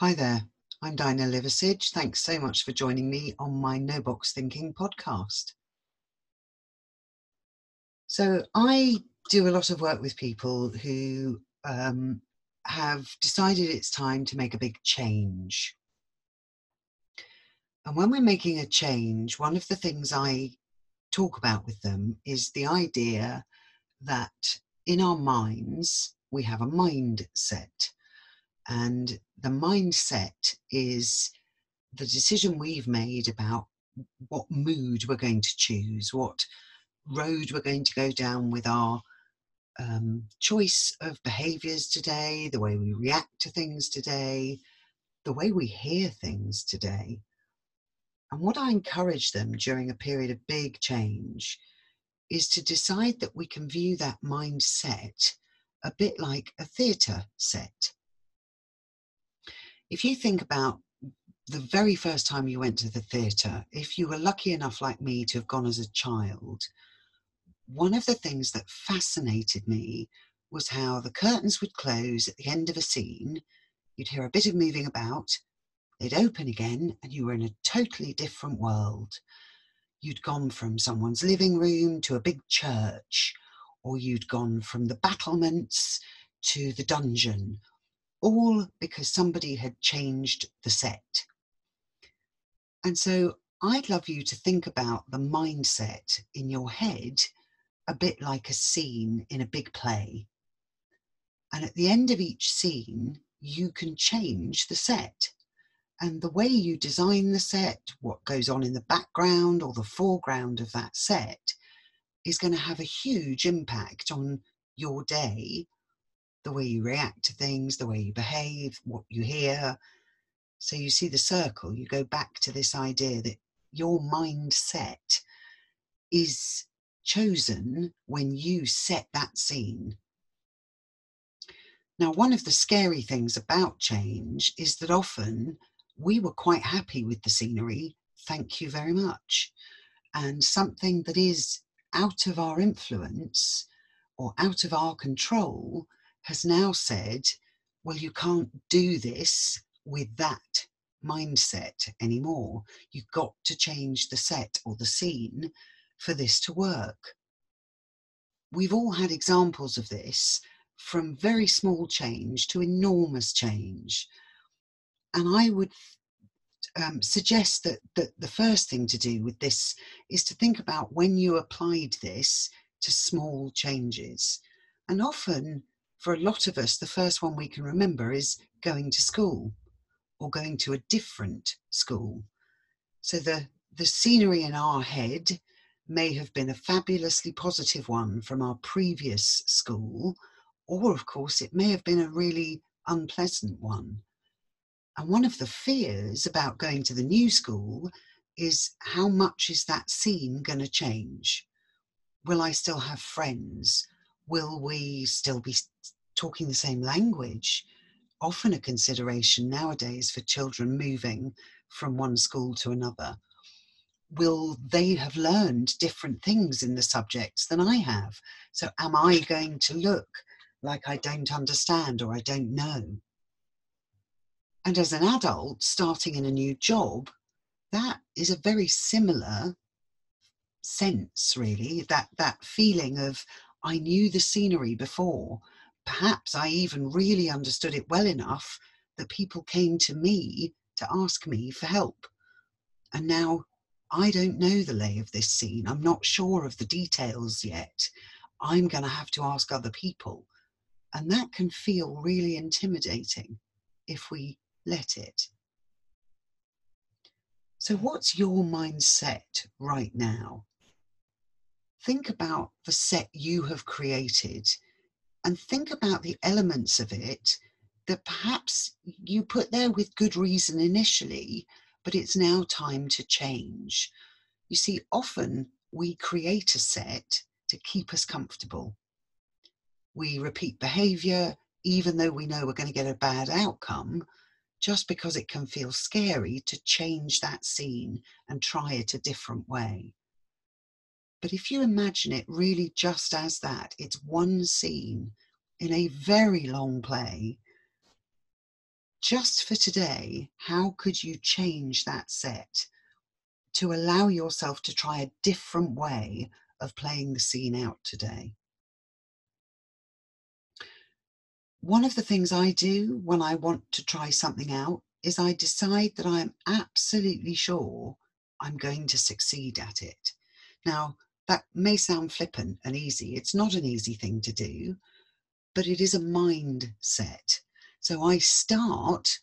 Hi there, I'm Dinah Liversidge. Thanks so much for joining me on my No Box Thinking podcast. So, I do a lot of work with people who um, have decided it's time to make a big change. And when we're making a change, one of the things I talk about with them is the idea that in our minds, we have a mindset. And the mindset is the decision we've made about what mood we're going to choose, what road we're going to go down with our um, choice of behaviors today, the way we react to things today, the way we hear things today. And what I encourage them during a period of big change is to decide that we can view that mindset a bit like a theatre set. If you think about the very first time you went to the theatre, if you were lucky enough, like me, to have gone as a child, one of the things that fascinated me was how the curtains would close at the end of a scene. You'd hear a bit of moving about, they'd open again, and you were in a totally different world. You'd gone from someone's living room to a big church, or you'd gone from the battlements to the dungeon, all because somebody had changed the set. And so I'd love you to think about the mindset in your head a bit like a scene in a big play. And at the end of each scene, you can change the set. And the way you design the set, what goes on in the background or the foreground of that set, is going to have a huge impact on your day the way you react to things, the way you behave, what you hear. So you see the circle, you go back to this idea that your mindset is chosen when you set that scene. Now, one of the scary things about change is that often we were quite happy with the scenery, thank you very much. And something that is out of our influence or out of our control has now said, well, you can't do this with that mindset anymore. You've got to change the set or the scene for this to work. We've all had examples of this from very small change to enormous change. And I would um, suggest that, that the first thing to do with this is to think about when you applied this to small changes. And often for a lot of us, the first one we can remember is going to school or going to a different school. So the, the scenery in our head may have been a fabulously positive one from our previous school, or of course, it may have been a really unpleasant one. And one of the fears about going to the new school is how much is that scene going to change? Will I still have friends? will we still be talking the same language? Often a consideration nowadays for children moving from one school to another. Will they have learned different things in the subjects than I have? So, am I going to look like I don't understand or I don't know? And as an adult starting in a new job, that is a very similar sense, really, that, that feeling of I knew the scenery before. Perhaps I even really understood it well enough that people came to me to ask me for help. And now I don't know the lay of this scene. I'm not sure of the details yet. I'm going to have to ask other people. And that can feel really intimidating if we let it. So, what's your mindset right now? think about the set you have created and think about the elements of it that perhaps you put there with good reason initially, but it's now time to change. You see, often we create a set to keep us comfortable. We repeat behavior even though we know we're going to get a bad outcome, just because it can feel scary to change that scene and try it a different way. But if you imagine it really just as that, it's one scene in a mm. very long play, just for today, how could you change that set to allow yourself to try a different way of playing the scene out today? One of the things I do when I want to try something out is I decide that I'm absolutely sure I'm going to succeed at it. Now, that may sound flippant and easy. It's not an easy thing to do, but it is a mindset. So I start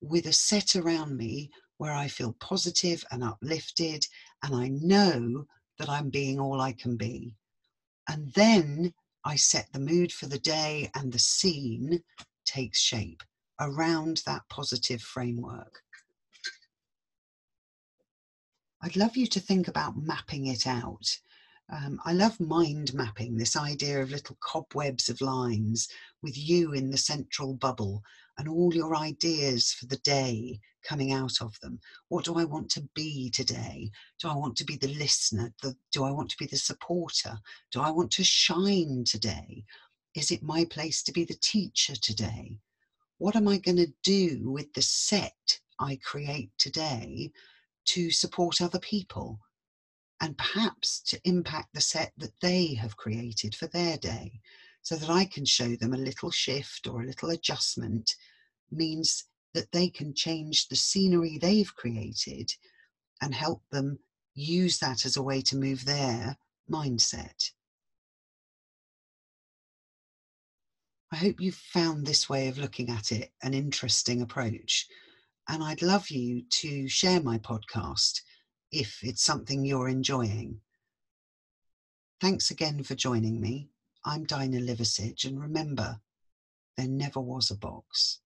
with a set around me where I feel positive and uplifted, and I know that I'm being all I can be. And then I set the mood for the day, and the scene takes shape around that positive framework. I'd love you to think about mapping it out. Um, I love mind mapping, this idea of little cobwebs of lines with you in the central bubble and all your ideas for the day coming out of them. What do I want to be today? Do I want to be the listener? The, do I want to be the supporter? Do I want to shine today? Is it my place to be the teacher today? What am I going to do with the set I create today to support other people? And perhaps to impact the set that they have created for their day so that I can show them a little shift or a little adjustment means that they can change the scenery they've created and help them use that as a way to move their mindset. I hope you've found this way of looking at it an interesting approach. And I'd love you to share my podcast if it's something you're enjoying. Thanks again for joining me. I'm Dinah Liversidge, and remember, there never was a box.